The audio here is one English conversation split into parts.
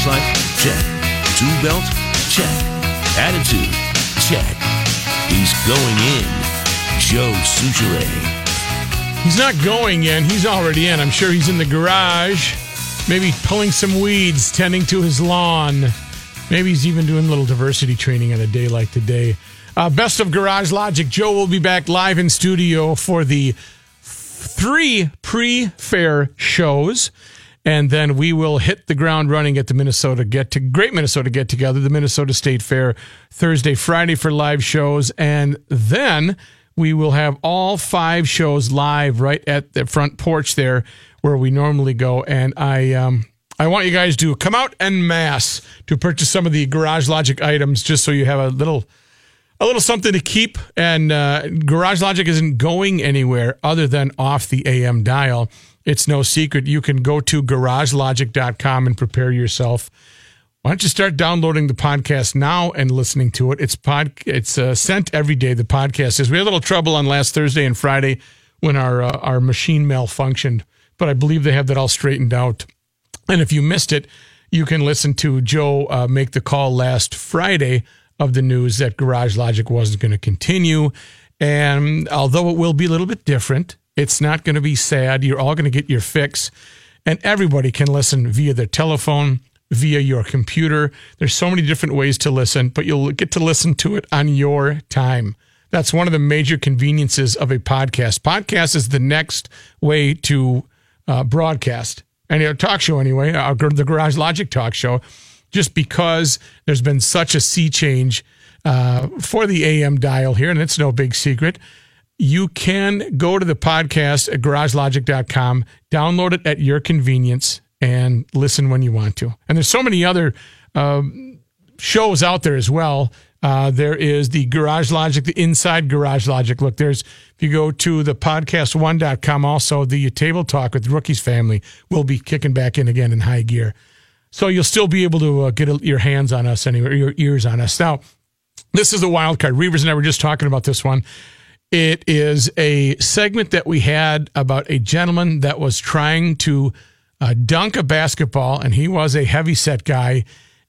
Flashlight? Check. Tool belt? Check. Attitude? Check. He's going in. Joe Soucheray. He's not going in. He's already in. I'm sure he's in the garage, maybe pulling some weeds, tending to his lawn. Maybe he's even doing a little diversity training on a day like today. Uh, best of Garage Logic. Joe will be back live in studio for the three pre fair shows. And then we will hit the ground running at the Minnesota Get to Great Minnesota Get Together, the Minnesota State Fair, Thursday, Friday for live shows. And then we will have all five shows live right at the front porch there where we normally go. And I, um, I want you guys to come out en masse to purchase some of the Garage Logic items just so you have a little a little something to keep. And uh, Garage Logic isn't going anywhere other than off the AM dial. It's no secret. You can go to garagelogic.com and prepare yourself. Why don't you start downloading the podcast now and listening to it? It's pod. It's uh, sent every day. The podcast is. We had a little trouble on last Thursday and Friday when our uh, our machine malfunctioned, but I believe they have that all straightened out. And if you missed it, you can listen to Joe uh, make the call last Friday of the news that Garage Logic wasn't going to continue. And although it will be a little bit different, it's not going to be sad. You're all going to get your fix. And everybody can listen via their telephone, via your computer. There's so many different ways to listen, but you'll get to listen to it on your time. That's one of the major conveniences of a podcast. Podcast is the next way to uh, broadcast and a talk show anyway, uh, the Garage Logic talk show, just because there's been such a sea change uh, for the AM dial here, and it's no big secret. You can go to the podcast at garagelogic.com, download it at your convenience, and listen when you want to. And there's so many other um, shows out there as well. Uh, there is the Garage Logic, the Inside Garage Logic. Look, there's, if you go to the podcast1.com, also the Table Talk with the Rookies family will be kicking back in again in high gear. So you'll still be able to uh, get a, your hands on us anyway, your ears on us. Now, this is the wild card. Reavers and I were just talking about this one. It is a segment that we had about a gentleman that was trying to uh, dunk a basketball, and he was a heavy set guy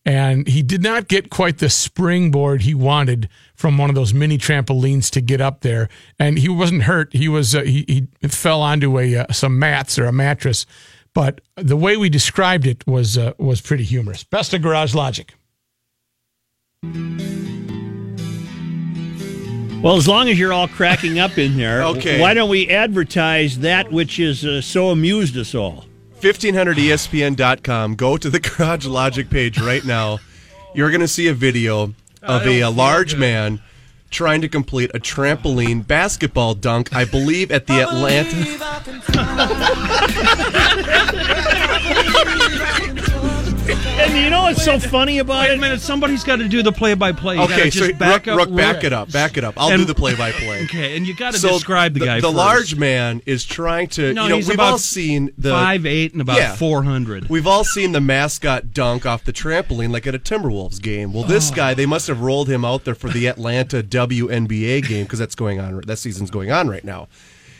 and he did not get quite the springboard he wanted from one of those mini trampolines to get up there. And he wasn't hurt; he was uh, he, he fell onto a uh, some mats or a mattress. But the way we described it was uh, was pretty humorous. Best of Garage Logic. Well, as long as you're all cracking up in there, Okay. why don't we advertise that which has uh, so amused us all? 1500ESPN.com. Go to the Garage Logic page right now. You're going to see a video of a, a large man trying to complete a trampoline basketball dunk, I believe, at the Atlanta. And you know what's so funny about Wait a it? minute, somebody's got to do the play-by-play. You Okay, gotta so just back Rook, up. Rook, back it up, back it up. I'll And- do the play-by-play. Okay, and you got to So describe the, guy. The first. large man is trying to. No, you know, he's we've about all seen the five eight and about Yeah. four hundred. We've all seen the mascot dunk off the trampoline like at a Timberwolves game. Well, this oh. guy, they must have rolled him out there for the Atlanta WNBA game because that's going on. That season's going on right now.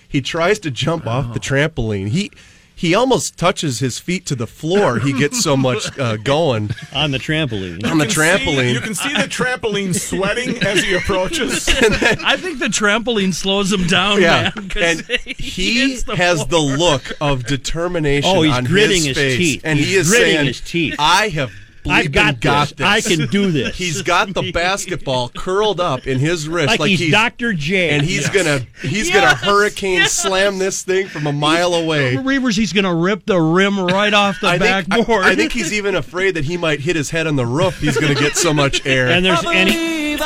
He tries to jump off the oh. trampoline. He he almost touches his feet to the floor. He gets so much uh, going on the trampoline. on the You can see- trampoline. you can see the trampoline sweating as he approaches. I think the trampoline slows him down, yeah, man. 'cause and he hits the has the look of determination. Oh, he's on gritting his, his teeth. and He's he is gritting saying, his teeth. "I have I've bleeping got, this. I can do this. He's got the basketball curled up in his wrist like, he's, Dr. J. and he's gonna he's gonna hurricane yes. slam this thing from a mile away. Reavers, he's going to rip the rim right off the I think, I, backboard. I think he's even afraid that he might hit his head on the roof. He's going to get so much air. and there's any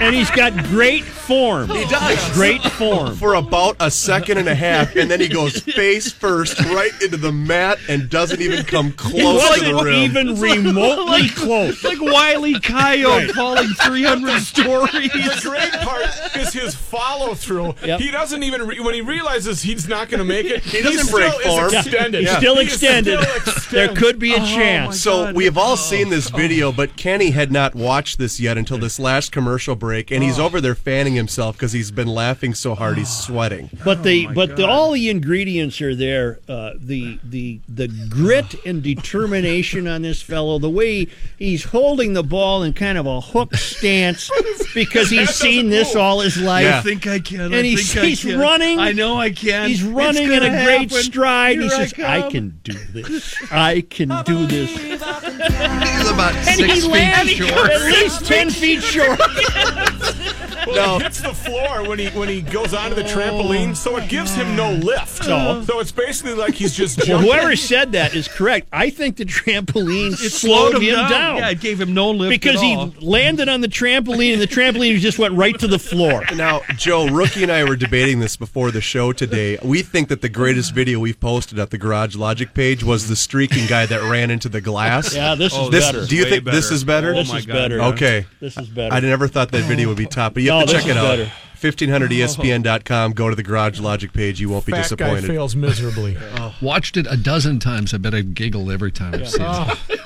and he's got great form. he does Great form. for about a second and a half, and then he goes face first right into the mat and doesn't even come He close to the wasn't rim. even remotely close. like Wiley Coyote falling 300 stories. The great part is his follow through. Yep. He doesn't even re- when he realizes he's not going to make it. He doesn't still break is form. extended. He's still He extended. still There could be a Oh, chance. So we have all seen this video, but Kenny had not watched this yet until this last commercial break. Break, and he's over there fanning himself because he's been laughing so hard he's sweating. But the but the, all the ingredients are there. Uh, the the the grit and determination on this fellow. The way he's holding the ball in kind of a hook stance because he's seen this all his life. Yeah. I think I can. And I he's- think I he's can. running. I know I can. He's It's running in gonna a great happen. stride. Here he says, I, "I come." can do this. I can do this." About And six he feet short. at least ten feet short. Well, he hits the floor when he when he goes onto the trampoline, so it gives him no lift. No. So it's basically like he's just Well, jumping. whoever said that is correct. I think the trampoline It slowed, him down. Yeah, it gave him no lift because at he landed on the trampoline and the trampoline just went right to the floor. Now, Joe, Rookie and I were debating this before the show today. We think that the greatest video we've posted at the Garage Logic page was the streaking guy that ran into the glass. Yeah, this is oh, This, better. do you Way think this is better? Oh this my is God, better. Okay. This is better. I never thought that video would be top, but you have Oh, no, to this check it out. better. 1500ESPN.com. Go to the Garage Logic page. You won't be Fat guy fails miserably. Oh. Watched it a dozen times. I bet I giggled every time I've seen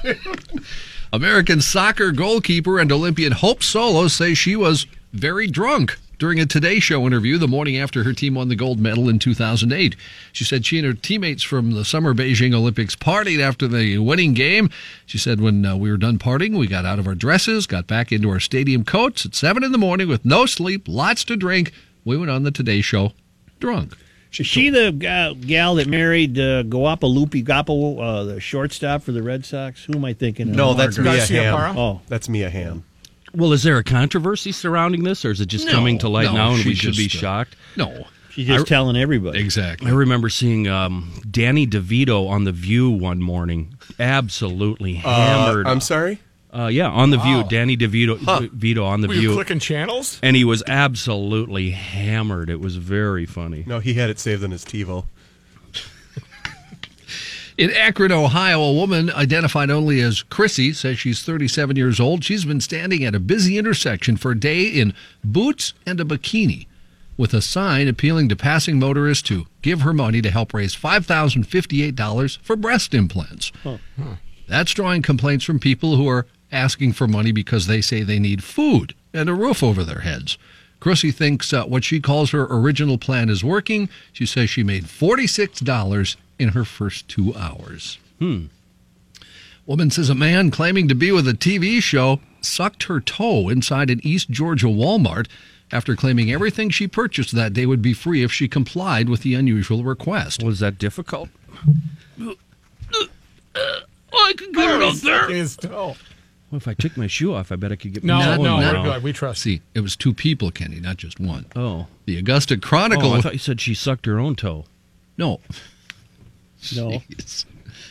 it. American soccer goalkeeper and Olympian Hope Solo says she was very drunk during a Today Show interview the morning after her team won the gold medal in 2008. She said she and her teammates from the Summer Beijing Olympics partied after the winning game. She said when uh, we were done partying, we got out of our dresses, got back into our stadium coats at 7 in the morning with no sleep, lots to drink. We went on the Today Show drunk. Is she the gal, gal that married uh, Guapa Lupi Gapo, uh, the shortstop for the Red Sox? Who am I thinking of? No, that's Mia Garcia Hamm. Oh. That's Mia Hamm. Well, is there a controversy surrounding this, or is it just No, coming to light no, now and we should be just, uh, shocked? No, She's just telling everybody. exactly. I remember seeing um, Danny DeVito on The View one morning, absolutely Uh, hammered. I'm sorry? Uh, yeah, on The View, Danny DeVito Vito on The Were you View. clicking channels? and he was absolutely hammered. It was very funny. No, he had it saved on his TiVo. In Akron, Ohio, a woman identified only as Chrissy says she's 37 years old. She's been standing at a busy intersection for a day in boots and a bikini with a sign appealing to passing motorists to give her money to help raise $5,058 for breast implants. That's drawing complaints from people who are asking for money because they say they need food and a roof over their heads. Chrissy thinks uh, what she calls her original plan is working. She says she made $46 in her first two hours. Hmm. Woman says a man claiming to be with a TV show sucked her toe inside an East Georgia Walmart after claiming everything she purchased that day would be free if she complied with the unusual request. Was that difficult? I can get it up there. His toe. Well, if I took my shoe off, I bet I could get No, my Not- toe no, in not- there. we're good. We trust. See, it was two people, Kenny, not just one. Oh. The Augusta Chronicle. oh, I thought you said she sucked her own toe. no. No, Jeez.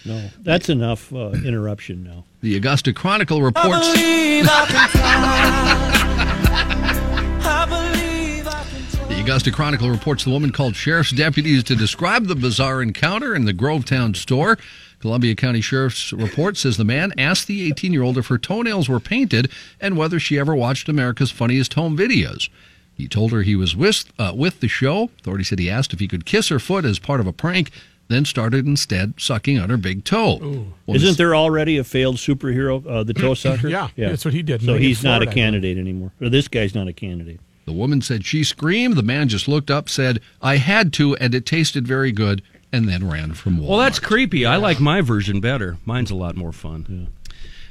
no. That's enough uh, interruption now. The Augusta Chronicle reports. The Augusta Chronicle reports the woman called sheriff's deputies to describe the bizarre encounter in the Grovetown store. Columbia County Sheriff's report says the man asked the 18 year old if her toenails were painted and whether she ever watched America's Funniest Home Videos. He told her he was with, uh, with the show. Authorities said he asked if he could kiss her foot as part of a prank, then started instead sucking on her big toe. Woman Isn't there already a failed superhero, uh, the toe sucker? Yeah, that's what he did. So he's not a candidate anymore. Or this guy's not a candidate. The woman said she screamed. The man just looked up, said, I had to, and it tasted very good, and then ran from Walmart. Well, that's creepy. I like my version better. Mine's a lot more fun.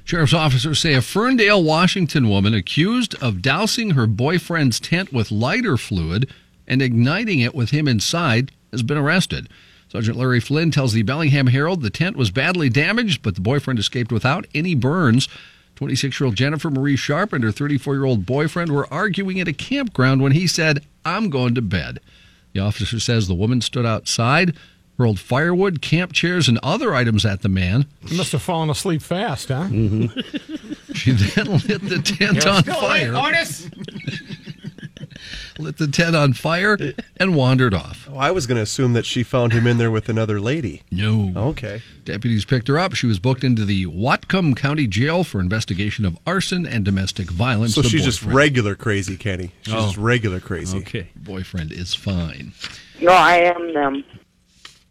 Sheriff's officers say a Ferndale, Washington woman accused of dousing her boyfriend's tent with lighter fluid and igniting it with him inside has been arrested. Sergeant Larry Flynn tells the Bellingham Herald the tent was badly damaged, but the boyfriend escaped without any burns. 26 year old Jennifer Marie Sharp and her 34 year old boyfriend were arguing at a campground when he said, I'm going to bed. The officer says the woman stood outside, hurled firewood, camp chairs, and other items at the man. He must have fallen asleep fast, huh? Mm-hmm. She then lit the tent on fire. lit the tent on fire and wandered off. Oh, I was going to assume that she found him in there with another lady. No. Okay. Deputies picked her up. She was booked into the Whatcom County Jail for investigation of arson and domestic violence. So The she's just regular crazy, Kenny. She's Oh. just regular crazy. Okay. boyfriend is fine. No, I am them.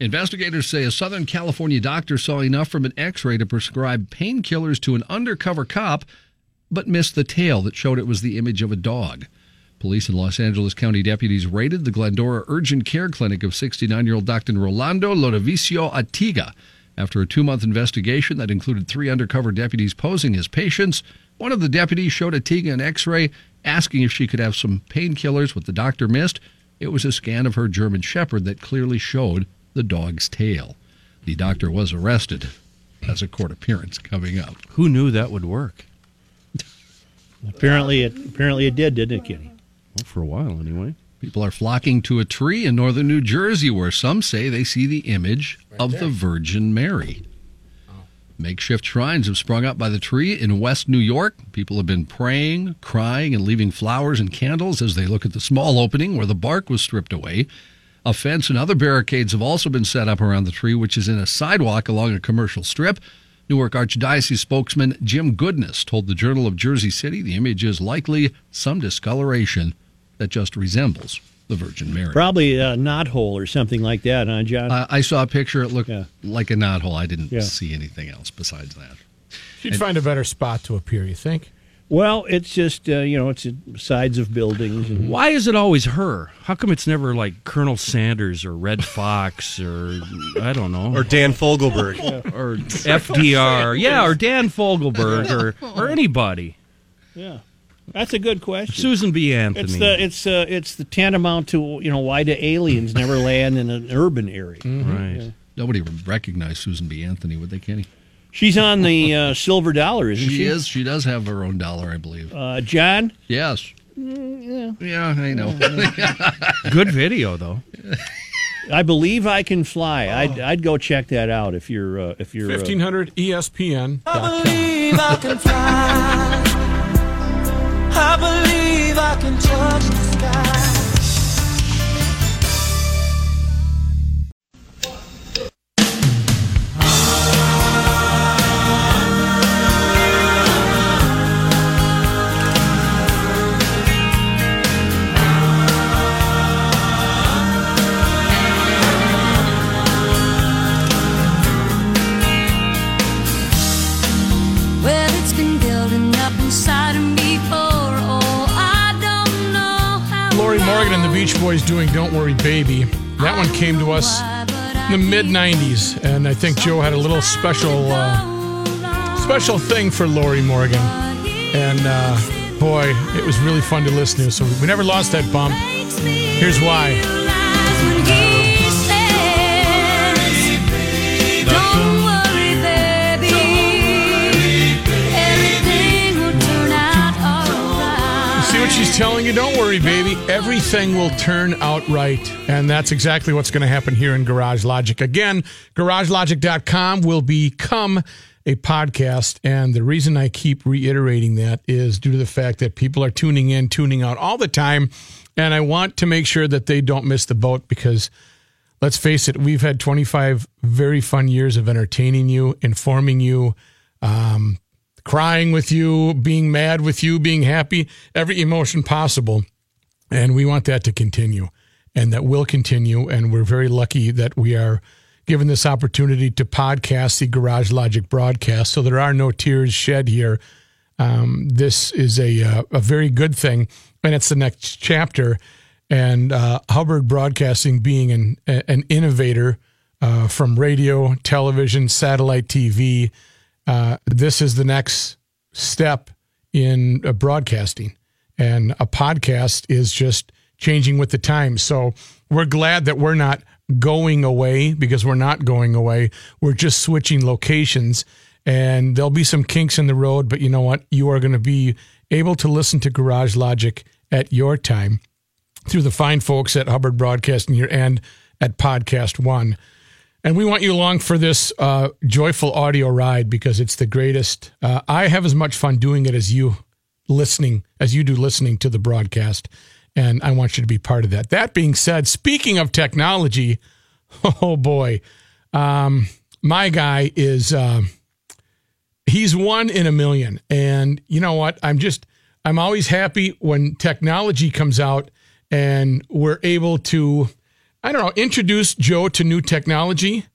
Investigators say a Southern California doctor saw enough from an x ray to prescribe painkillers to an undercover cop but missed the tail that showed it was the image of a dog. Police and Los Angeles County deputies raided the Glendora Urgent Care Clinic of 69 year old Dr. Rolando Lodovicio Atiga. After a two month investigation that included three undercover deputies posing as patients, one of the deputies showed Atiga an x ray asking if she could have some painkillers, what the doctor missed. It was a scan of her German Shepherd that clearly showed the dog's tail. The doctor was arrested. Has a court appearance coming up. Who knew that would work? Apparently, it apparently it did, didn't it, Kenny? Well, for a while, anyway. People are flocking to a tree in northern New Jersey where some say they see the image of the Virgin Mary. Makeshift shrines have sprung up by the tree in West New York. People have been praying, crying, and leaving flowers and candles as they look at the small opening where the bark was stripped away. A fence and other barricades have also been set up around the tree, which is in a sidewalk along a commercial strip. Newark Archdiocese spokesman Jim Goodness told the Journal of Jersey City the image is likely some discoloration that just resembles the Virgin Mary. Probably a knothole or something like that, huh, John? Uh, I saw a picture. It looked Yeah. like a knothole. I didn't Yeah. see anything else besides that. She'd find a better spot to appear, you think? Well, it's just uh, you know, it's sides of buildings and Why is it always her? How come it's never like Colonel Sanders or Redd Foxx or I don't know Or Dan Fogelberg. or FDR? Yeah, or Dan Fogelberg or or anybody. yeah. That's a good question. Susan B. Anthony. It's the it's uh, it's the tantamount to you know why do aliens never land in an urban area? right. Nobody would recognize Susan B. Anthony, would they, Kenny? She's on the uh, silver dollar, isn't she? She is. She does have her own dollar, I believe. Uh, John, yes. Yeah, yeah, I know. Good video though. I believe I can fly. I'd, I'd go check that out if you're uh, if you're uh, 1500 ESPN. I believe I can fly. I believe I can touch the sky. Boys doing Don't Worry Baby. That one came to us in the mid 90s, and I think Joe had a little special uh, special thing for Lorrie Morgan. And uh, boy, it was really fun to listen to. So we never lost that bump. Here's why. She's telling you? Don't worry, baby. Everything will turn out right. And that's exactly what's going to happen here in Garage Logic. Again, garagelogic.com will become a podcast. And the reason I keep reiterating that is due to the fact that people are tuning in, tuning out all the time. And I want to make sure that they don't miss the boat because let's face it, we've had 25 very fun years of entertaining you, informing you, um, crying with you, being mad with you, being happy, every emotion possible. And we want that to continue and that will continue. And we're very lucky that we are given this opportunity to podcast the Garage Logic broadcast. So there are no tears shed here. Um, this is a, uh, a very good thing. And it's the next chapter. And uh, Hubbard Broadcasting being an, an innovator uh, from radio, television, satellite TV, uh, this is the next step in uh, broadcasting. And a podcast is just changing with the times. So we're glad that we're not going away because we're not going away. We're just switching locations. And there'll be some kinks in the road, but you know what? You are going to be able to listen to Garage Logic at your time through the fine folks at Hubbard Broadcasting and at Podcast One. And we want you along for this uh, joyful audio ride because it's the greatest. Uh, I have as much fun doing it as you listening, as you do listening to the broadcast. And I want you to be part of that. That being said, speaking of technology, oh boy, um, my guy is, uh, he's one in a million. And you know what? I'm just, I'm always happy when technology comes out and we're able to, I don't know, introduce Joe to new technology.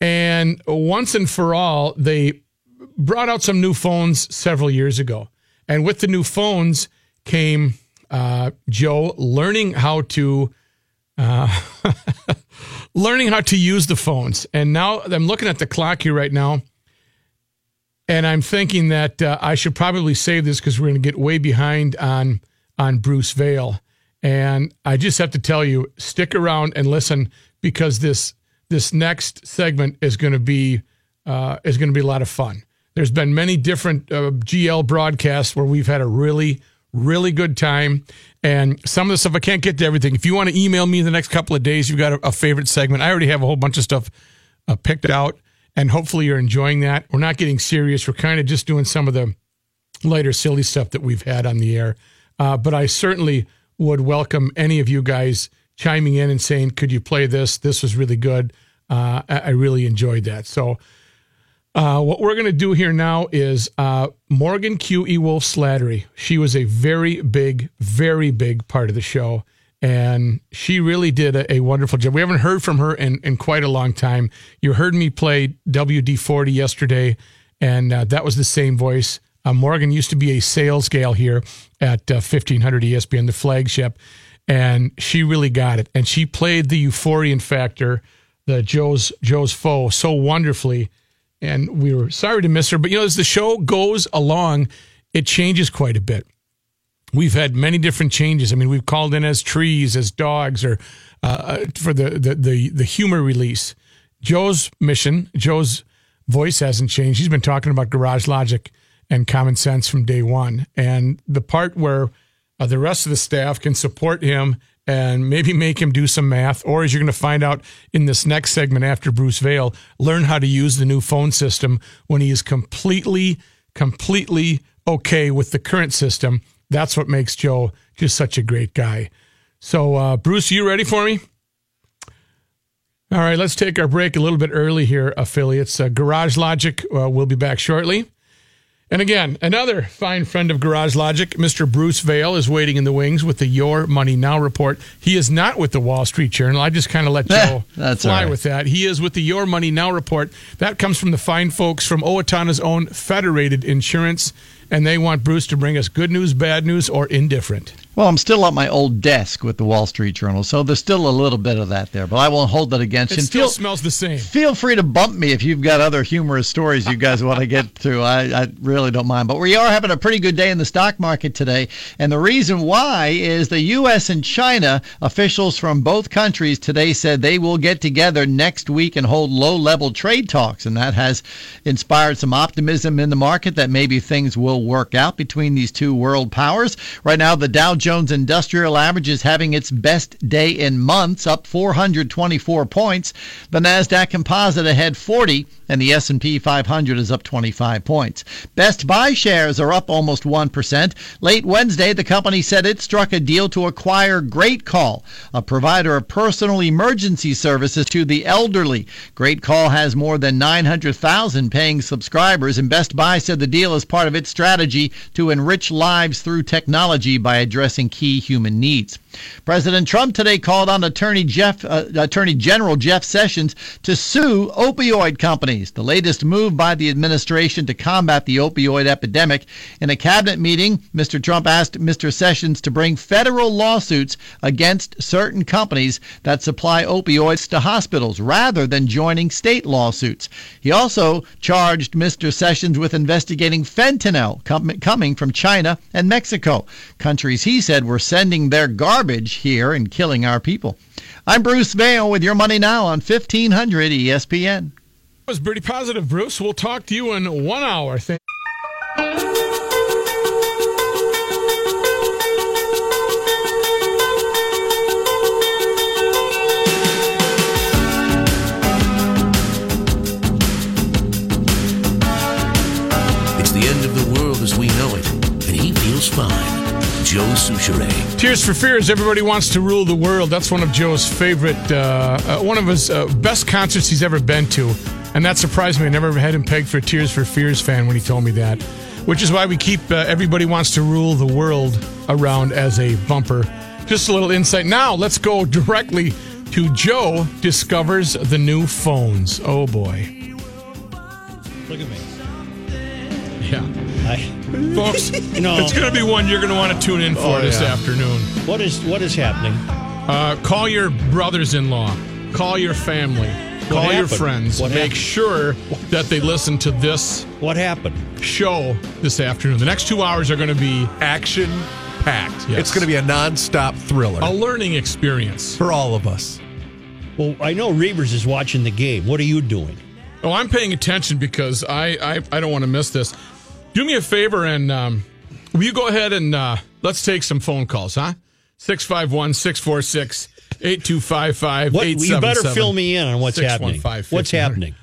And once and for all, they brought out some new phones several years ago. And with the new phones came uh, Joe learning how to uh, learning how to use the phones. And now I'm looking at the clock here right now, and I'm thinking that uh, I should probably save this because we're going to get way behind on on Bruce Vail. And I just have to tell you, stick around and listen because this this next segment is going to be uh, is going to be a lot of fun. There's been many different uh, GL broadcasts where we've had a really really good time. And some of the stuff I can't get to everything. If you want to email me in the next couple of days, you've got a, a favorite segment. I already have a whole bunch of stuff uh, picked out, and hopefully you're enjoying that. We're not getting serious. We're kind of just doing some of the lighter, silly stuff that we've had on the air. Uh, but I certainly would welcome any of you guys chiming in and saying, "Could you play this? This was really good. Uh, I, really enjoyed that." So. Uh, what we're going to do here now is uh, Morgan Q. E. Wolf Slattery. She was a very big, very big part of the show. And she really did a, a wonderful job. We haven't heard from her in, in quite a long time. You heard me play WD 40 yesterday, and uh, that was the same voice. Uh, Morgan used to be a sales gal here at uh, 1500 ESPN, the flagship, and she really got it. And she played the euphorian factor, the Joe's Joe's foe, so wonderfully and we were sorry to miss her. But you know, as the show goes along, it changes quite a bit. We've had many different changes. I mean, we've called in as trees, as dogs, or uh, for the, the the the humor release. Joe's mission, Joe's voice hasn't changed. He's been talking about Garage Logic and common sense from day one, and the part where uh, the rest of the staff can support him and maybe make him do some math, or as you're going to find out in this next segment after Bruce Vail, learn how to use the new phone system when he is completely, completely okay with the current system. That's what makes Joe just such a great guy. So, uh, Bruce, you ready for me? All right, let's take our break a little bit early here, affiliates. Uh, Garage Logic uh, will be back shortly. And again, another fine friend of Garage Logic, Mr. Bruce Vail, is waiting in the wings with the Your Money Now report. He is not with the Wall Street Journal. I just kind of let Joe fly right. with that. He is with the Your Money Now report. That comes from the fine folks from Owatonna's own Federated Insurance, and they want Bruce to bring us good news, bad news, or indifferent. Well, I'm still at my old desk with the Wall Street Journal, so there's still a little bit of that there, but I won't hold that against It you. And still feel, smells the same. feel free to bump me if you've got other humorous stories you guys want to get to. I, I really don't mind. But we are having a pretty good day in the stock market today. And the reason why is the U.S. and China officials from both countries today said they will get together next week and hold low level trade talks. And that has inspired some optimism in the market that maybe things will work out between these two world powers. Right now, the Dow Jones Industrial Average is having its best day in months, up 424 points. The Nasdaq Composite ahead 40, and the S&P 500 is up 25 points. Best Buy shares are up almost 1%. Late Wednesday, the company said it struck a deal to acquire GreatCall, a provider of personal emergency services to the elderly. GreatCall has more than 900,000 paying subscribers, and Best Buy said the deal is part of its strategy to enrich lives through technology by addressing key human needs. President Trump today called on Attorney Jeff, uh, Attorney General Jeff Sessions to sue opioid companies. The latest move by the administration to combat the opioid epidemic. In a cabinet meeting, Mr. Trump asked Mr. Sessions to bring federal lawsuits against certain companies that supply opioids to hospitals rather than joining state lawsuits. He also charged Mr. Sessions with investigating fentanyl com- coming from China and Mexico, countries he said were sending their garbage here and killing our people. I'm Bruce Vail with your money now on E 1500 ESPN. That was pretty positive, Bruce. We'll talk to you in one hour. Thank- Soucheray. Tears for Fears. Everybody wants to rule the world. That's one of Joe's favorite, uh, uh, one of his uh, best concerts he's ever been to, and that surprised me. I never had him pegged for a Tears for Fears fan when he told me that. Which is why we keep uh, Everybody Wants to Rule the World around as a bumper. Just a little insight. Now let's go directly to Joe discovers the new phones. Oh boy. Look at me. Yeah. I, Folks, No. it's going to be one you're going to want to tune in for Oh, this yeah. afternoon. what is what is happening? Uh, call your brothers in law, call your family, call your friends. What Make happened? sure that they listen to this What happened? show this afternoon. The next two hours are going to be Action packed. Yes. It's going to be a non-stop thriller a learning experience. for all of us. Well, I know Reavers is watching the game. What are you doing? Oh, I'm paying attention because I I, I don't want to miss this. Do me a favor and um, will you go ahead and uh, let's take some phone calls, huh? 651 646 8255 What, you better fill me in on what's happening. What's happening?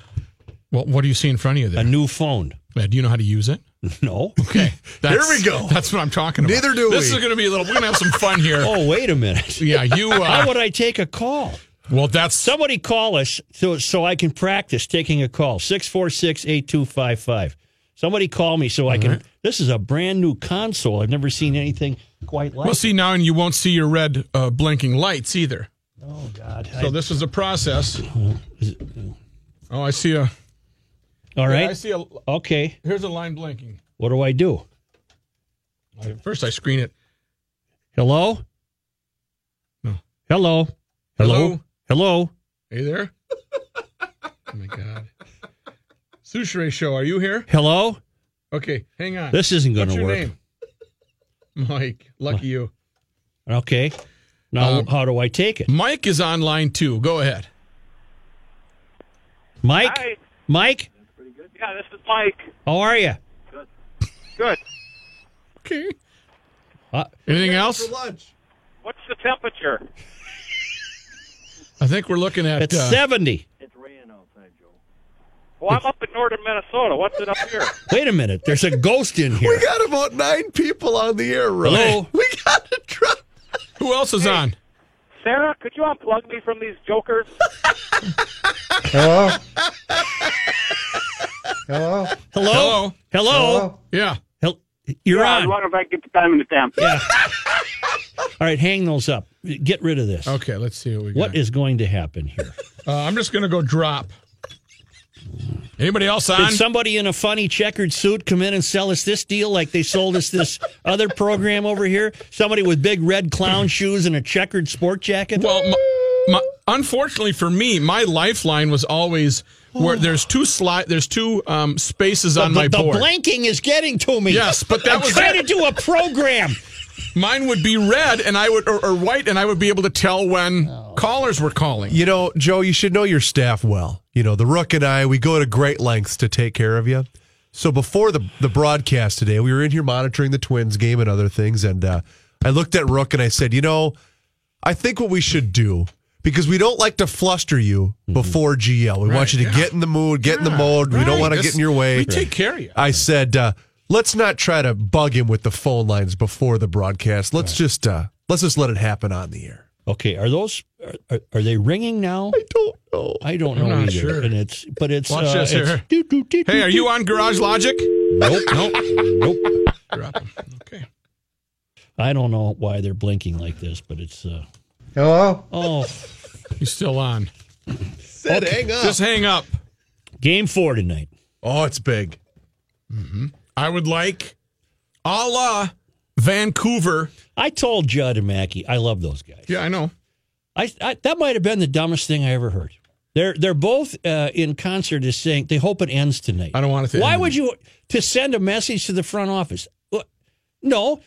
Well, what do you see in front of you there? A new phone. Uh, do you know how to use it? No. Okay. That's, we go. That's what I'm talking about. Neither do This we. is going to be a little, we're going to have some fun here. Oh, wait a minute. Yeah, you, How uh, would I take a call? well, that's, Somebody call us so so I can practice taking a call. 646-8255. Somebody call me so I can This is a brand new console. I've never seen anything quite like well, see now, and you won't see your red uh, blinking lights either. Oh God. So this is a process. Oh, I see a, All right. I see a, Okay. here's a line blinking. What do I do? First, I screen it. Hello? No. Hello? Hello? Hello? Are you there? oh my God. Soucheray Show, are you here? Hello? Okay, hang on. This isn't going to work. name? Mike. Lucky you. Okay. Now, Um, how do I take it? Mike is on line two. Go ahead. Mike? Hi. Mike? Yeah, this is Mike. How are you? Good. Good. okay. Uh, Anything else? For lunch. What's the temperature? I think we're looking at. It's uh, 70. Well, I'm up in northern Minnesota. What's it up here? Wait a minute. There's a ghost in here. We got about nine people on the air, Ron. Hello? We got to try. who else is on? Sarah, could you unplug me from these jokers? Hello? Hello? Hello? Hello? Yeah. Hel- You're I on. wonder if I can get the time and the temp. Yeah. All right, hang those up. Get rid of this. Okay, let's see what we got. What is going to happen here? Uh, I'm just going to go drop. Anybody else on? Did somebody in a funny checkered suit come in and sell us this deal like they sold us this other program over here? Somebody with big red clown shoes and a checkered sport jacket? well, my, my, unfortunately for me, my lifeline was always where there's two slide, there's two um, spaces on the, my the board. blanking is getting to me. Yes, but that I'm was trying it. to do a program. Mine would be red, and I would or, or white, and I would be able to tell when callers were calling. You know, Joe, you should know your staff well. You know, the Rook and I, we go to great lengths to take care of you. So before the the broadcast today, we were in here monitoring the Twins game and other things, and uh, I looked at Rook and I said, you know, I think what we should do because we don't like to fluster you before GL. We want Mm-hmm. You to yeah. get in the mood, get in the mode. We don't want to get in your way. We take care of you. I said, uh, let's not try to bug him with the phone lines before the broadcast. Let's just uh, let's just let it happen on the air. Okay, are those are, are, are they ringing now? I don't know. I don't I'm know not either. sure. And it's but it's Watch uh, this it's here. doo, doo, doo, Hey, are you on Garage Logic? Nope, nope, nope. Drop 'em. Okay. I don't know why they're blinking like this, but it's uh Hello? oh He's still on. Said, hang up. Just hang up. game four tonight. oh, it's big. I would like a la Vancouver. I told Judd and Mackey, I love those guys. Yeah, I know. I, I that might have been the dumbest thing I ever heard. They're they're both uh, in concert as saying they hope it ends tonight. I don't want it to Why would you to send a message to the front office? No,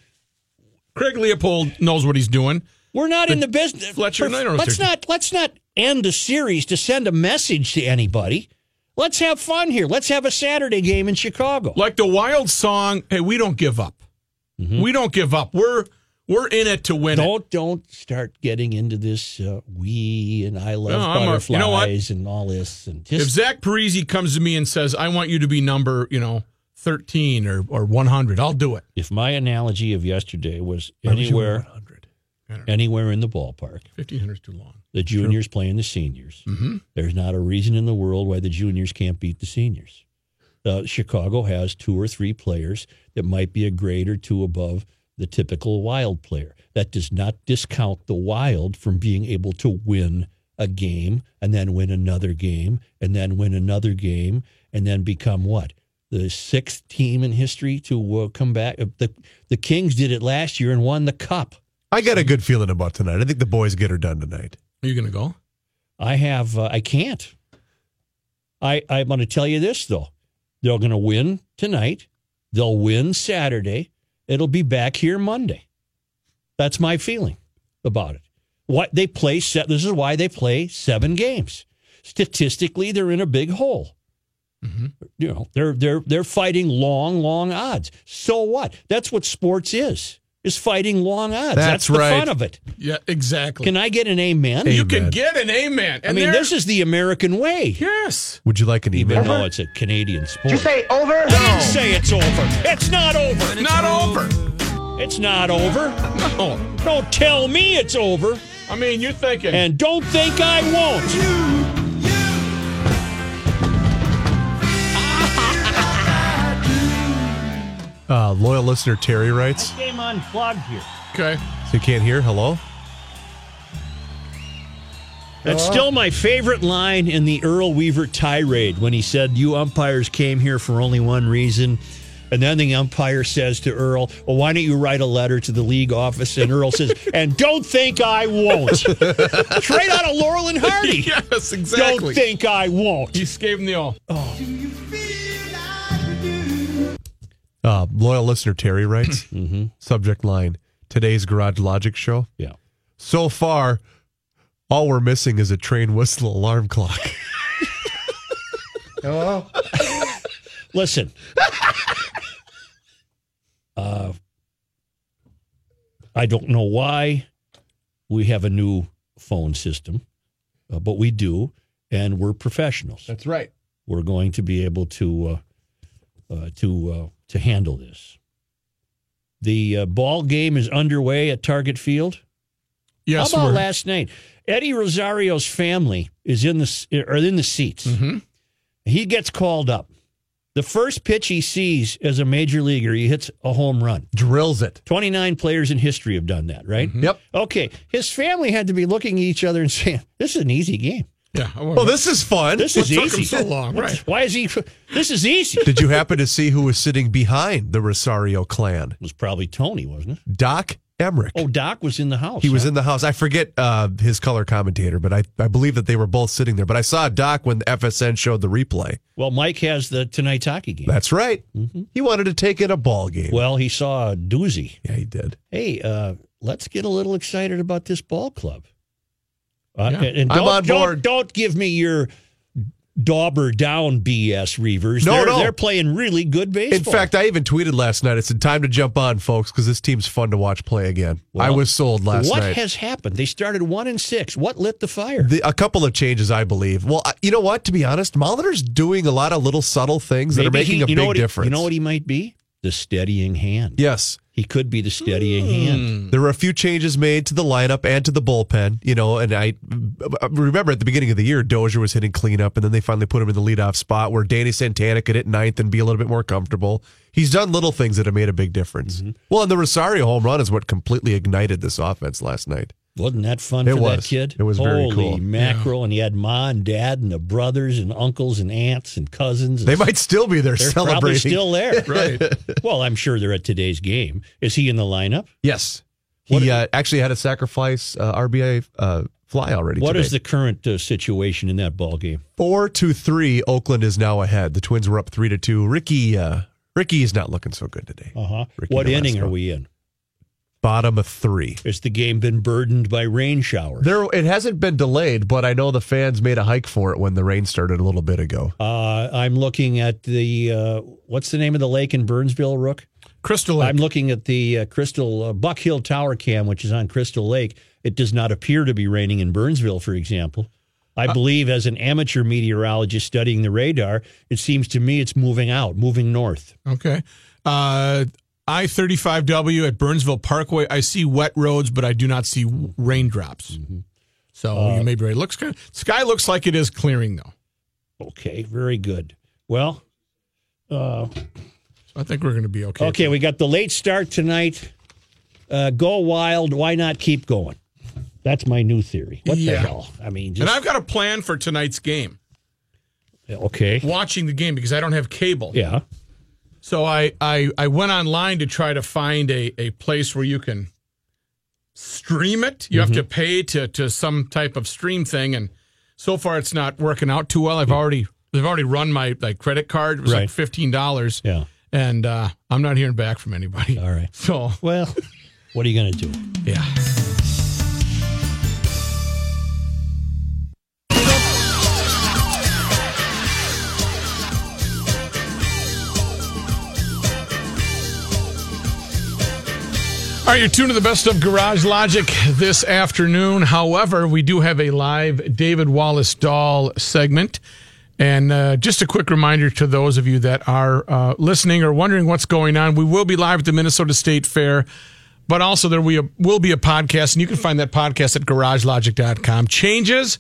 Craig Leipold knows what he's doing. we're not in the business. Fletcher let's not let's not end a series to send a message to anybody. Let's have fun here. Let's have a Saturday game in Chicago. Like the Wild song, hey, we don't give up. We don't give up. We're we're in it to win it. Don't don't start getting into this uh, we and I love No, I'm a- butterflies you know and all this and If Zach Parise comes to me and says, I want you to be number, you know, 13 or, or 100, I'll do it. if my analogy of yesterday was Why would you anywhere 100? anywhere in the ballpark, 1500 is too long. The juniors playing the seniors. Mm-hmm. There's not a reason in the world why the juniors can't beat the seniors. Uh, Chicago has two or three players that might be a grade or two above the typical wild player. That does not discount the wild from being able to win a game and then win another game and then win another game and then become what? the sixth team in history to uh, come back. Uh, The the Kings did it last year and won the cup. I got a good feeling about tonight. I think the boys get her done tonight. Are you going to go? I have. Uh, I can't. I I'm going to tell you this though. They're going to win tonight. They'll win Saturday. It'll be back here Monday. That's my feeling about it. What they play set. This is why they play seven games. Statistically, they're in a big hole. You know, they're they're they're fighting long, long odds. So what? That's what sports is. Is fighting long odds. That's the right. fun of it. Yeah, exactly. Can I get an amen? you can get an amen. I And mean, there- this is the American way. yes. Would you like an Even email? though it's a Canadian sport. You say over? I didn't say it's over. It's not over. Not over. It's not over. No. Don't tell me it's over. I mean, you're thinking. And don't think I won't. Uh, loyal listener Terry writes, Game unplugged here. okay. so you can't hear. Hello. That's still my favorite line in the Earl Weaver tirade when he said, You umpires came here for only one reason. And then the umpire says to Earl, Well, why don't you write a letter to the league office? And Earl says, And don't think I won't. Straight out of Laurel and Hardy. yes, exactly. Don't think I won't. He just gave him the all. Uh, loyal listener Terry writes, subject line: Today's Garage Logic show. Yeah. So far, all we're missing is a train whistle alarm clock. Listen. uh, I don't know why we have a new phone system, uh, but we do, and we're professionals. That's right. We're going to be able to uh, uh, to uh, to handle this. The uh, ball game is underway at Target Field. Yes, How about we're- last night? Eddie Rosario's family is in the s- are in the seats. Mm-hmm. He gets called up. The first pitch he sees as a major leaguer, he hits a home run. Drills it. 29 players in history have done that, right? Yep. Okay. His family had to be looking at each other and saying, This is an easy game. Yeah. I Well, this is fun. This is What took him easy. so long, right. Why is he? This is easy. Did you happen to see who was sitting behind the Rosario clan? It was probably Tony, wasn't it? Doc Emmerich. Oh, Doc was in the house. He was in the house. I forget uh, his color commentator, but I, I believe that they were both sitting there. But I saw Doc when the FSN showed the replay. Well, Mike has the tonight's hockey game. That's right. He wanted to take in a ball game. Well, he saw a doozy. yeah, he did. Hey, uh, let's get a little excited about this ball club. Uh, Yeah. and I'm don't, on don't- board. Don't, give me your dauber down BS, Reavers. No, they're, no. they're playing really good baseball. In fact, I even tweeted last night. It's time to jump on, folks, because this team's fun to watch play again. I was sold last what night. What has happened? They started one and six. What lit the fire? The, a couple of changes, I believe. Well, you know what? To be honest, Molitor's doing a lot of little subtle things that are making he- a big what he- difference. you know what he might be? The steadying hand. Yes. He could be the steadying hand. There were a few changes made to the lineup and to the bullpen, you know, and I I remember at the beginning of the year, Dozier was hitting cleanup, and then they finally put him in the leadoff spot where Danny Santana could hit ninth and be a little bit more comfortable. He's done little things that have made a big difference. Mm-hmm. Well, and the Rosario home run is what completely ignited this offense last night. Wasn't that fun It for that kid? It was very Holy cool. mackerel! And he had ma and dad and the brothers and uncles and aunts and cousins. They might still be there They're celebrating. probably still there. Right. well, I'm sure they're at today's game. Is he in the lineup? Yes. He uh, actually had a sacrifice uh, RBI uh, fly already. What today. is the current uh, situation in that ball game? four to three? Oakland is now ahead. The Twins were up three to two. Ricky, uh, Ricky is not looking so good today. Uh huh. What inning are we in? Bottom of three. Has the game been burdened by rain showers? There, it hasn't been delayed, but I know the fans made a hike for it when the rain started a little bit ago. Uh, I'm looking at the uh, what's the name of the lake in Burnsville, Rook? Crystal Lake. I'm looking at the uh, Crystal uh, Buck Hill Tower Cam, which is on Crystal Lake. It does not appear to be raining in Burnsville, for example. I believe, as an amateur meteorologist studying the radar, it seems to me it's moving out, moving north. Okay. Uh, I 35W at Burnsville Parkway. I see wet roads, but I do not see raindrops. So you may be right. Looks kind sky looks like it is clearing though. Okay, very good. Well, uh, I think we're going to be okay. okay, we got the late start tonight. Uh, go wild. Why not keep going? That's my new theory. What the hell? I mean, And I've got a plan for tonight's game. okay. Watching the game because I don't have cable. Yeah. So I, I I went online to try to find a, a place where you can stream it. You have to pay to to some type of stream thing, and so far it's not working out too well. I've already they've already run my like credit card. It was Right. like fifteen dollars. Yeah. And uh, I'm not hearing back from anybody. All right. So Well, what are you going to do? yeah. Right, you're tuned to the best of Garage Logic this afternoon. However, we do have a live David Wallace Dahl segment. And uh, just a quick reminder to those of you that are uh, listening or wondering what's going on, we will be live at the Minnesota State Fair, but also there will be a, will be a podcast, and you can find that podcast at garagelogic.com. Changes,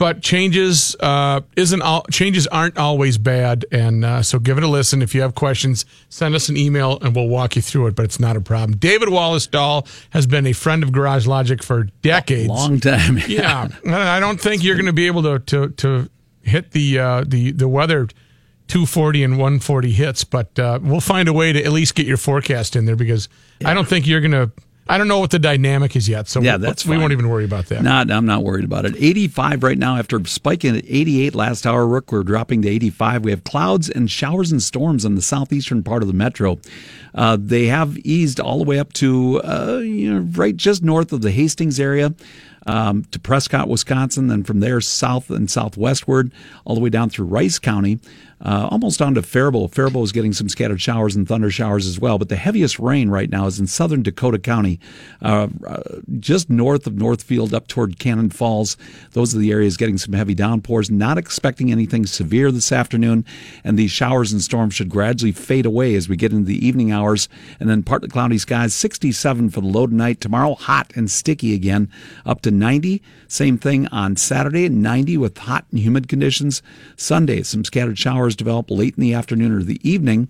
but changes uh, isn't all, changes aren't always bad, and uh, so give it a listen. If you have questions, send us an email, and we'll walk you through it. But it's not a problem. David Wallace Dahl has been a friend of Garage Logic for decades. Long time. yeah, I don't think you're going to be able to to to hit the uh, the the weather 240 and 140 hits, but uh, we'll find a way to at least get your forecast in there because I don't think you're going to. I don't know what the dynamic is yet, so Yeah, we- that's we fine. won't even worry about that. Not, I'm not worried about it. 85 right now after spiking at 88 last hour. Rook, we're dropping to 85. We have clouds and showers and storms in the southeastern part of the metro. Uh, they have eased all the way up to uh, you know right just north of the Hastings area. Um, to Prescott, Wisconsin, then from there south and southwestward, all the way down through Rice County, uh, almost down to Faribault. Faribault is getting some scattered showers and thunder showers as well. But the heaviest rain right now is in southern Dakota County, uh, uh, just north of Northfield up toward Cannon Falls. Those are the areas getting some heavy downpours. Not expecting anything severe this afternoon, and these showers and storms should gradually fade away as we get into the evening hours. And then partly cloudy skies, 67 for the low tonight. Tomorrow, hot and sticky again, up to 90. Same thing on Saturday, 90 with hot and humid conditions. Sunday, some scattered showers develop late in the afternoon or the evening.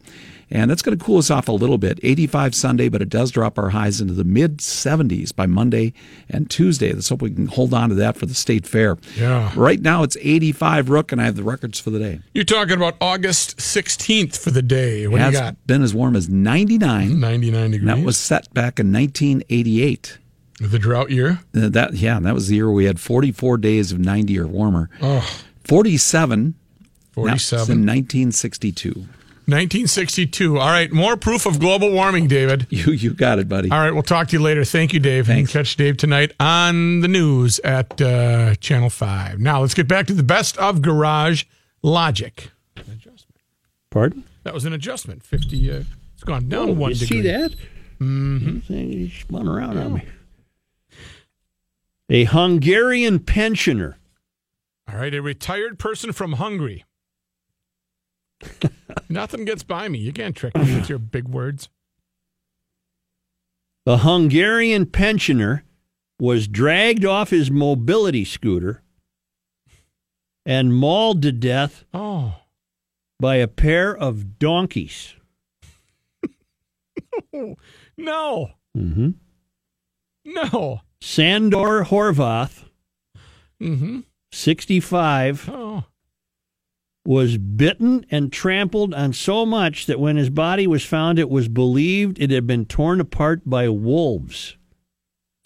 And that's going to cool us off a little bit. 85 Sunday, but it does drop our highs into the mid 70s by Monday and Tuesday. Let's hope we can hold on to that for the state fair. Yeah. Right now it's 85 Rook, and I have the records for the day. You're talking about August 16th for the day. What do Has you got? been as warm as 99. 99 degrees. That was set back in 1988. The drought year. Uh, that yeah, that was the year we had 44 days of 90 or warmer. Oh, 47. That was 47. in 1962. 1962. All right, more proof of global warming, David. You you got it, buddy. All right, we'll talk to you later. Thank you, Dave. Thanks. You catch Dave tonight on the news at uh, Channel 5. Now, let's get back to the best of Garage Logic. Adjustment. Pardon? That was an adjustment. 50, uh, it's gone down Oh, one you degree. see that? Mm-hmm. He spun around on me. A Hungarian pensioner All right, a retired person from Hungary. Nothing gets by me. You can't trick me with your big words. A Hungarian pensioner was dragged off his mobility scooter and mauled to death Oh, by a pair of donkeys. no, Mm-hmm. no. Sandor Horvath, Mm-hmm. 65, Oh, was bitten and trampled on so much that when his body was found, it was believed it had been torn apart by wolves.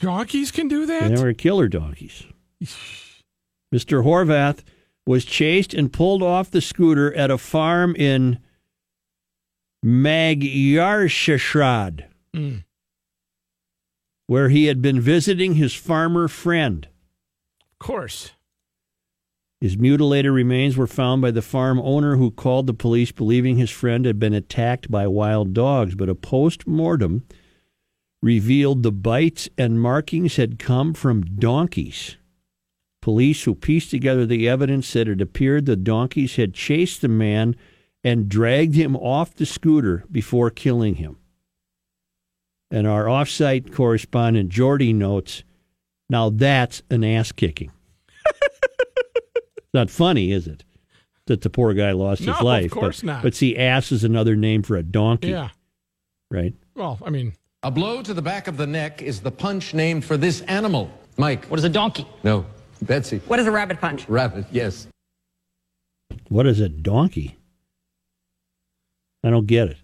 donkeys can do that? They were killer donkeys. Mr. Horvath was chased and pulled off the scooter at a farm in Magyarshrad, Mm. where he had been visiting his farmer friend. Of course. His mutilated remains were found by the farm owner who called the police believing his friend had been attacked by wild dogs, but a post mortem revealed the bites and markings had come from donkeys. Police who pieced together the evidence said it appeared the donkeys had chased the man and dragged him off the scooter before killing him. And our offsite correspondent Jordy notes, now that's an ass kicking. It's not funny, is it? That the poor guy lost No, his of life. course but, not. But see, ass is another name for a donkey, Yeah. right? Well, I mean, A blow to the back of the neck is the punch named for this animal. Mike. What is a donkey? No. Betsy. What is a rabbit punch? Rabbit, yes. What is a donkey? I don't get it.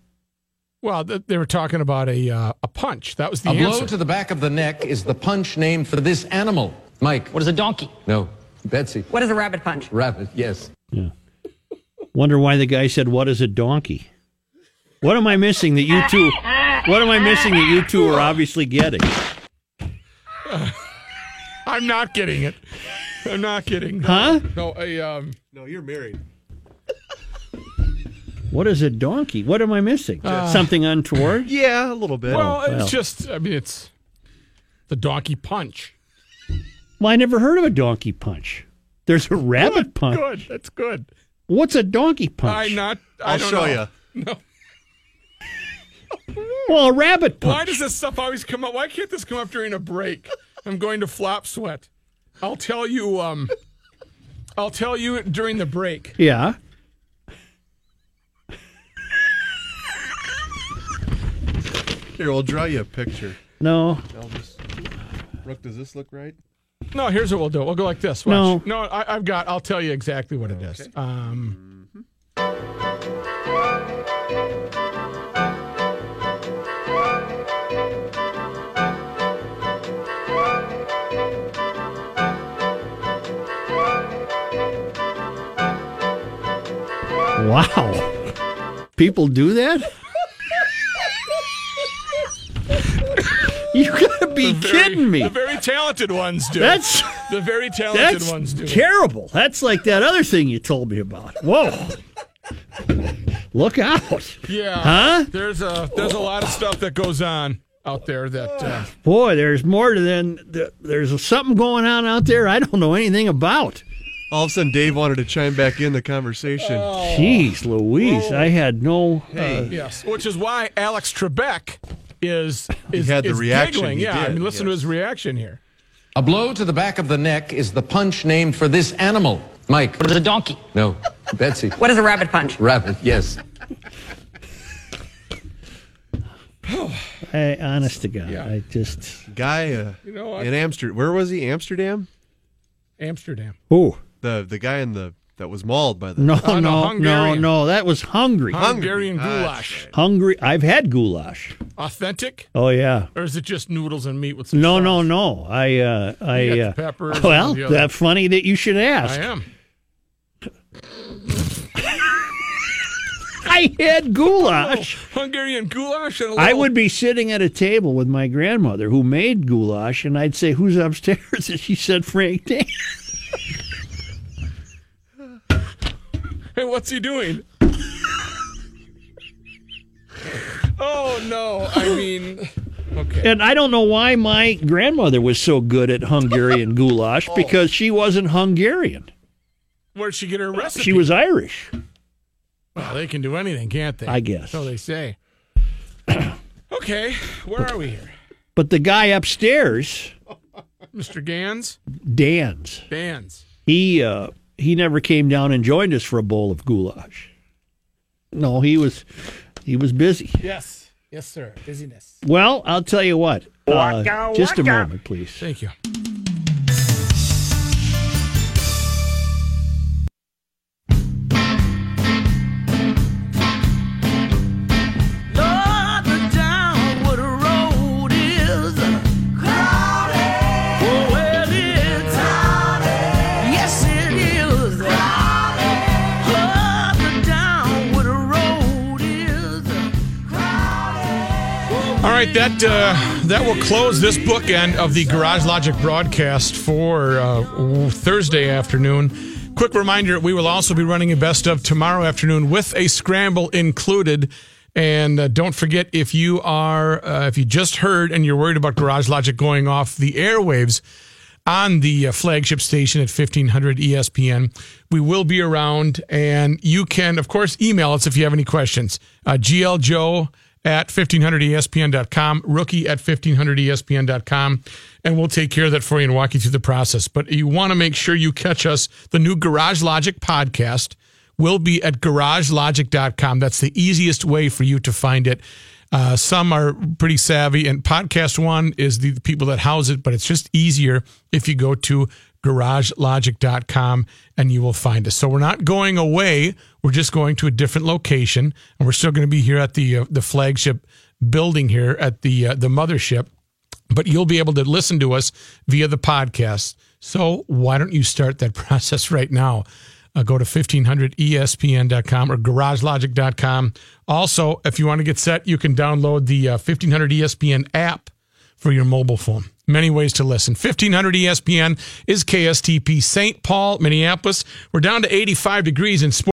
Well, th- they were talking about a uh, a punch. That was the a blow to the back of the neck is the punch named for this animal. Mike. What is a donkey? No. Betsy. What is a rabbit punch? Rabbit, yes. Yeah. Wonder why the guy said, "What is a donkey?" What am I missing that you two? What am I missing that you two are obviously getting? I'm not getting it. I'm not getting. Huh? No, a um. No, you're married. What is a donkey? What am I missing? Uh, Something untoward? Yeah, a little bit. Well, well. it's just. I mean, it's the donkey punch. Well, I never heard of a donkey punch. There's a rabbit punch. Good. That's good. What's a donkey punch? I not. I I'll don't show know. you. No. Well, a rabbit punch. Why does this stuff always come up? Why can't this come up during a break? I'm going to flop sweat. I'll tell you. Um, I'll tell you during the break. Yeah. Here, I'll draw you a picture. No. Elvis. Rook, does this look right? No, here's what we'll do. We'll go like this. No. Watch. No, I, I've got. I'll tell you exactly what it is. Um, Wow. People do that? You gotta be very- kidding me. The very talented ones do. That's- the very talented That's ones do. terrible. That's like that other thing you told me about. Whoa. Look out. Yeah. Huh? There's a there's a lot of stuff that goes on out there that uh, Boy, there's more than there's something going on out there I don't know anything about. All of a sudden, Dave wanted to chime back in the conversation. Jeez, Louise, I had no. uh, yes, which is why Alex Trebek is is, had the is reaction giggling. he Yeah, I mean, listen to his reaction here. A blow to the back of the neck is the punch named for this animal. Mike. What is a donkey? No. Betsy. What is a rabbit punch? Rabbit, yes. I, honest to God, I just. Guy uh, You know what? in Amsterdam. Where was he? Amsterdam. Amsterdam. Who? The the guy in the that was mauled by the. No, Oh, no, no, no, That was hungry. Hungarian Hungry. goulash. Hungry. I've had goulash. Authentic, Oh yeah. or is it just noodles and meat with some? No, sauce? no, no. I, uh, I. You got the Uh, peppers and well, the that's funny that you should ask. I am. I had goulash. Hungarian goulash and a I little- would be sitting at a table with my grandmother who made goulash, and I'd say, "Who's upstairs?" And she said, "Frank Dan." Hey, what's he doing? oh no! I mean, okay. And I don't know why my grandmother was so good at Hungarian goulash Oh. because she wasn't Hungarian. Where'd she get her recipe? She was Irish. Well, they can do anything, can't they? I guess. So they say. okay, where are we here, But the guy upstairs, Mr. Gans? Dan's, Gans. he uh, he never came down and joined us for a bowl of goulash. No, he was he was busy. Yes, yes, sir. Busyness. Well, I'll tell you what. Uh, Waka, just a moment, please. Thank you. Right, that uh, that will close this bookend of the Garage Logic broadcast for uh, Thursday afternoon. Quick reminder: we will also be running a best of tomorrow afternoon with a scramble included. And uh, don't forget if you are uh, if you just heard and you're worried about Garage Logic going off the airwaves on the uh, flagship station at 1500 ESPN. We will be around, and you can, of course, email us if you have any questions. Uh, gljoe at 1500ESPN.com, rookie at 1500ESPN.com, and we'll take care of that for you and walk you through the process. But you want to make sure you catch us. The new Garage Logic podcast will be at garagelogic.com. That's the easiest way for you to find it. Uh, some are pretty savvy, and PodcastOne is the people that house it, but it's just easier if you go to garagelogic.com and you will find us. So we're not going away. We're just going to a different location and we're still going to be here at the uh, the flagship building here at the uh, the mothership. But you'll be able to listen to us via the podcast. So why don't you start that process right now? Uh, go to E 1500espn.com or garagelogic.com. Also, if you want to get set, you can download the uh, 1500 ESPN app for your mobile phone. Many ways to listen. 1500 ESPN is KSTP St. Paul, Minneapolis. We're down to 85 degrees in sport.